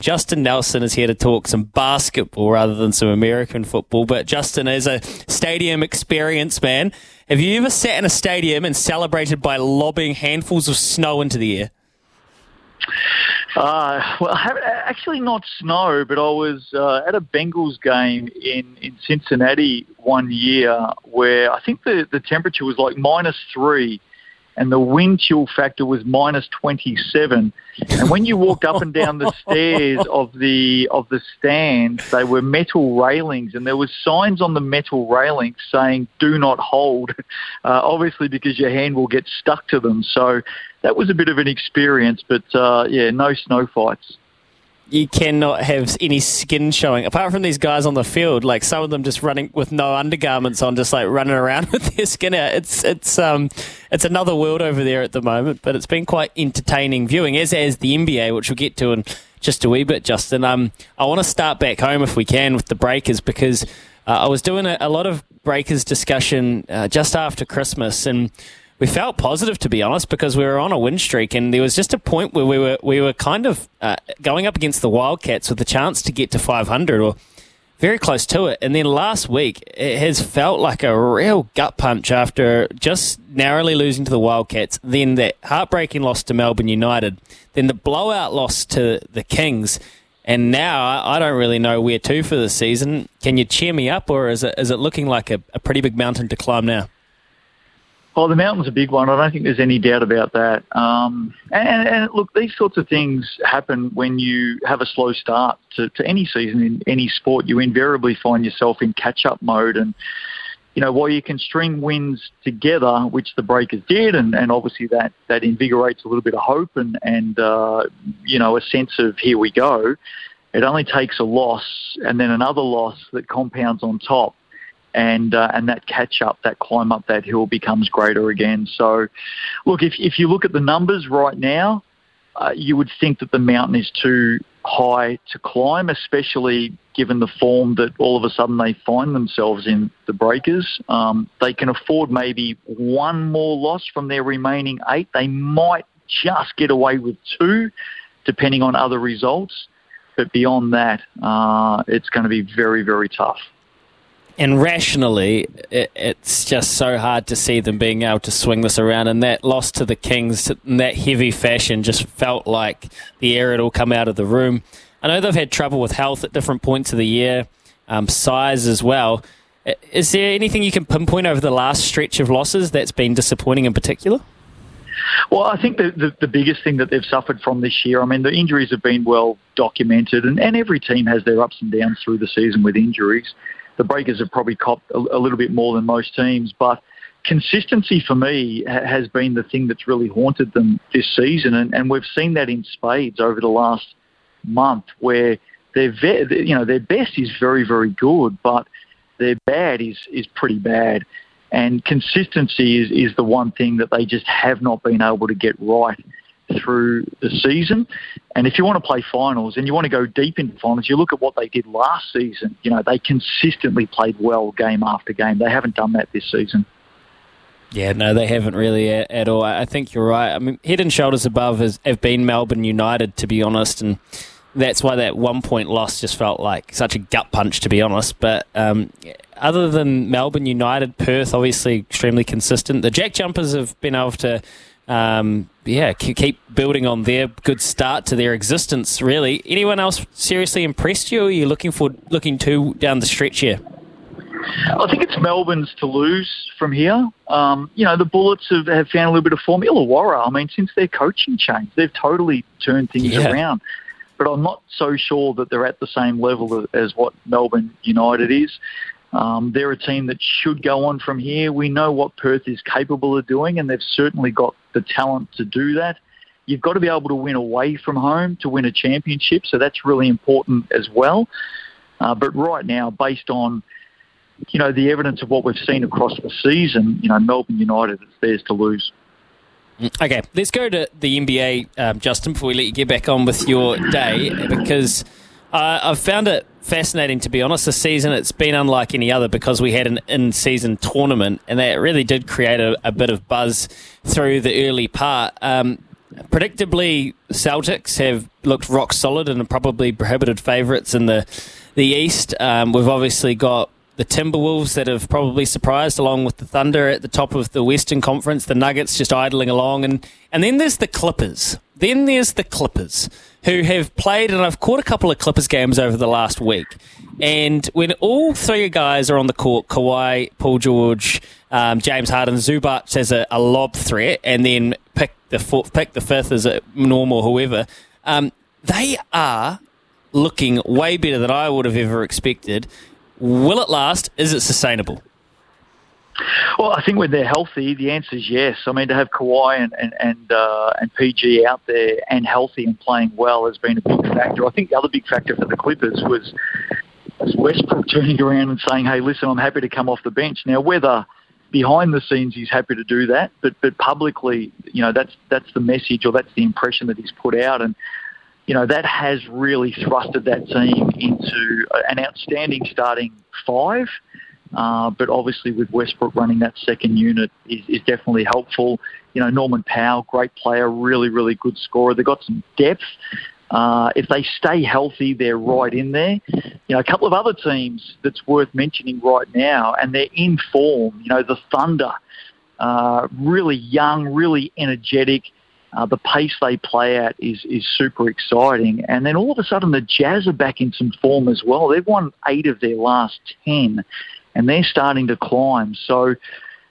Justin Nelson is here to talk some basketball rather than some American football. But Justin is a stadium experience man. Have you ever sat in a stadium and celebrated by lobbing handfuls of snow into the air? Uh, well, actually not snow, but I was uh, at a Bengals game in, in Cincinnati one year where I think the, the temperature was like minus three and the wind chill factor was minus 27. And when you walked up and down the stairs of the of the stands, they were metal railings, and there was signs on the metal railings saying "Do not hold," uh, obviously because your hand will get stuck to them. So that was a bit of an experience, but uh, yeah, no snow fights you cannot have any skin showing apart from these guys on the field. Like some of them just running with no undergarments on, just like running around with their skin out. It's it's um it's another world over there at the moment, but it's been quite entertaining viewing, as as the NBA, which we'll get to in just a wee bit. Justin, um, I want to start back home if we can with the Breakers because uh, I was doing a, a, lot of Breakers discussion uh, just after Christmas and we felt positive to be honest because we were on a win streak and there was just a point where we were we were kind of uh, going up against the Wildcats with a chance to get to 500 or very close to it and then last week it has felt like a real gut punch after just narrowly losing to the Wildcats then that heartbreaking loss to Melbourne United then the blowout loss to the Kings and now I don't really know where to for the season. Can you cheer me up, or is it is it looking like a, a pretty big mountain to climb now? Oh, the mountain's a big one. I don't think there's any doubt about that. Um, and, and, look, these sorts of things happen when you have a slow start to, to any season in any sport. You invariably find yourself in catch-up mode, and you know while you can string wins together, which the Breakers did, and, and obviously that that invigorates a little bit of hope and and uh, you know a sense of here we go. It only takes a loss and then another loss that compounds on top and uh, and that catch up, that climb up that hill becomes greater again. So, look, if if you look at the numbers right now, uh, you would think that the mountain is too high to climb, especially given the form that all of a sudden they find themselves in. The Breakers, um, they can afford maybe one more loss from their remaining eight. They might just get away with two, depending on other results. But beyond that, uh, it's going to be very, very tough and rationally, it, it's just so hard to see them being able to swing this around. And that loss to the Kings in that heavy fashion just felt like the air had all come out of the room. I know they've had trouble with health at different points of the year, um, size as well. Is there anything you can pinpoint over the last stretch of losses that's been disappointing in particular? Well, I think the, the, the, biggest thing that they've suffered from this year, I mean, the injuries have been well documented, and, and every team has their ups and downs through the season with injuries the Breakers have probably copped a, a little bit more than most teams, but consistency for me has been the thing that's really haunted them this season, and, and we've seen that in spades over the last month, where their ve- you know their best is very very good, but their bad is is pretty bad, and consistency is is the one thing that they just have not been able to get right through the season. And if you want to play finals and you want to go deep into finals, you look at what they did last season. You know, they consistently played well game after game. They haven't done that this season. Yeah, no, they haven't really at, at all. I think you're right. I mean, head and shoulders above has, have been Melbourne United, to be honest, and that's why that one point loss just felt like such a gut punch, to be honest. But um, other than Melbourne United, Perth obviously extremely consistent. The Jack Jumpers have been able to um, yeah, keep building on their good start to their existence. Really, anyone else seriously impressed you? Or are you looking for looking to down the stretch here? I think it's Melbourne's to lose from here. Um, you know, the Bullets have, have found a little bit of form. Illawarra, I mean, since their coaching change, they've totally turned things yeah. around. But I'm not so sure that they're at the same level as what Melbourne United is. Um, they're a team that should go on from here. We know what Perth is capable of doing, and they've certainly got the talent to do that. You've got to be able to win away from home to win a championship, so that's really important as well. Uh, but right now, based on you know the evidence of what we've seen across the season, you know Melbourne United is theirs to lose. Mm, okay, let's go to the NBA, um, Justin, before we let you get back on with your day, because uh, I've found it fascinating, to be honest. This season, it's been unlike any other because we had an in season tournament, and that really did create a, a bit of buzz through the early part. Um, predictably, Celtics have looked rock solid and are probably prohibited favourites in the, the East. Um, we've obviously got the Timberwolves that have probably surprised, along with the Thunder at the top of the Western Conference, the Nuggets just idling along, and, and then there's the Clippers. Then there's the Clippers who have played, and I've caught a couple of Clippers games over the last week. And when all three guys are on the court, Kawhi, Paul George, um, James Harden, Zubac as a, a, lob threat, and then pick the fourth, pick the fifth as a normal, whoever, um, they are looking way better than I would have ever expected. Will it last? Is it sustainable? Well, I think when they're healthy, the answer is yes. I mean, to have Kawhi and and and, uh, and PG out there and healthy and playing well has been a big factor. I think the other big factor for the Clippers was, was Westbrook turning around and saying, "Hey, listen, I'm happy to come off the bench." Now, whether behind the scenes he's happy to do that, but but publicly, you know, that's that's the message or that's the impression that he's put out, and you know that has really thrusted that team into an outstanding starting five. Uh, but obviously, with Westbrook running that second unit is, is definitely helpful. You know, Norman Powell, great player, really, really good scorer. They've got some depth. Uh, if they stay healthy, they're right in there. You know, a couple of other teams that's worth mentioning right now, and they're in form. You know, the Thunder, uh, really young, really energetic. Uh, the pace they play at is is super exciting, and then all of a sudden the Jazz are back in some form as well. They've won eight of their last ten, and they're starting to climb. So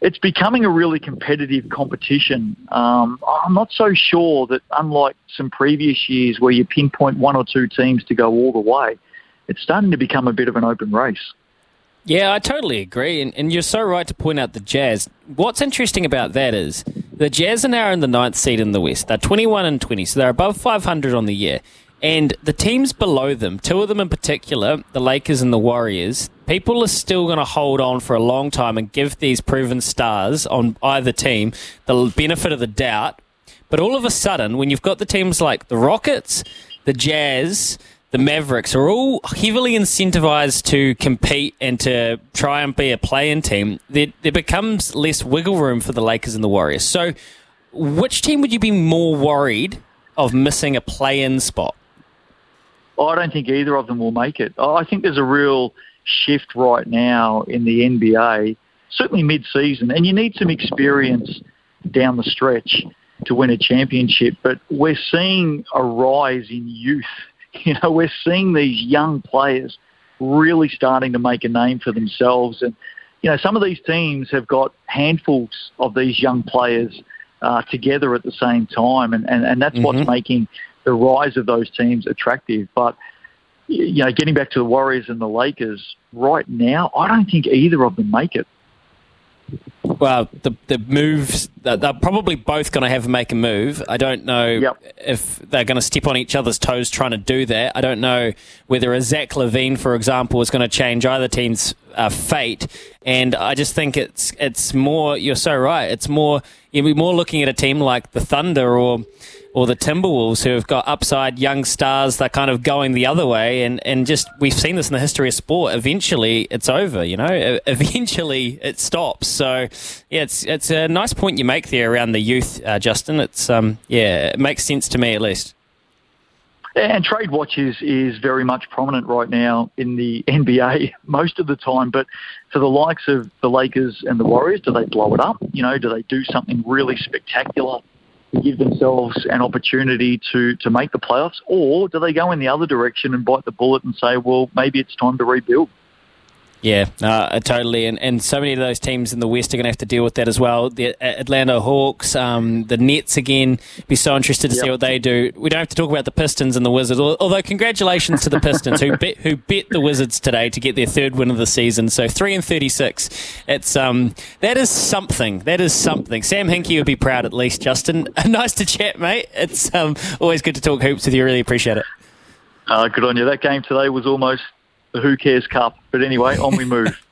it's becoming a really competitive competition. Um, I'm not so sure that, unlike some previous years where you pinpoint one or two teams to go all the way, it's starting to become a bit of an open race. Yeah, I totally agree. And, and, you're so right to point out the Jazz. What's interesting about that is the Jazz are now in the ninth seed in the West. They're 21 and 20, so they're above 500 on the year. And the teams below them, two of them in particular, the Lakers and the Warriors, people are still going to hold on for a long time and give these proven stars on either team the benefit of the doubt. But all of a sudden, when you've got the teams like the Rockets, the Jazz, the Mavericks are all heavily incentivized to compete and to try and be a play-in team, there, there becomes less wiggle room for the Lakers and the Warriors. So, which team would you be more worried of missing a play-in spot? I don't think either of them will make it. I think there's a real shift right now in the NBA, certainly mid-season, and you need some experience down the stretch to win a championship. But we're seeing a rise in youth. You know, we're seeing these young players really starting to make a name for themselves, and you know, some of these teams have got handfuls of these young players uh, together at the same time, and, and, and that's mm-hmm. what's making the rise of those teams attractive. But you know, getting back to the Warriors and the Lakers right now, I don't think either of them make it. Well, the the moves they're probably both going to have to make a move. I don't know yep. if they're going to step on each other's toes trying to do that. I don't know whether a Zach LaVine, for example, is going to change either team's uh, fate. And I just think it's it's more. You're so right. It's more. You're more looking at a team like the Thunder or or the Timberwolves who have got upside young stars that kind of going the other way. And, and just we've seen this in the history of sport. Eventually it's over you know? Eventually it stops. So yeah it's it's a nice point you make there around the youth uh, Justin. It's um yeah it makes sense to me at least. And trade watch is, is very much prominent right now in the NBA most of the time. But for the likes of the Lakers and the Warriors, do they blow it up? You know, do they do something really spectacular give themselves an opportunity to, to make the playoffs, or do they go in the other direction and bite the bullet and say, well, maybe it's time to rebuild? Yeah, uh, totally. And, and so many of those teams in the West are going to have to deal with that as well. The Atlanta Hawks, um, the Nets again, be so interested to yep. see what they do. We don't have to talk about the Pistons and the Wizards, although congratulations to the Pistons who bet, who bet the Wizards today to get their third win of the season. So 3 and 36. It's, um, that is something. That is something. Sam Hinkie would be proud at least, Justin. nice to chat, mate. It's um, always good to talk hoops with you. Really appreciate it. Uh, good on you. That game today was almost the Who Cares Cup. But anyway, on we move.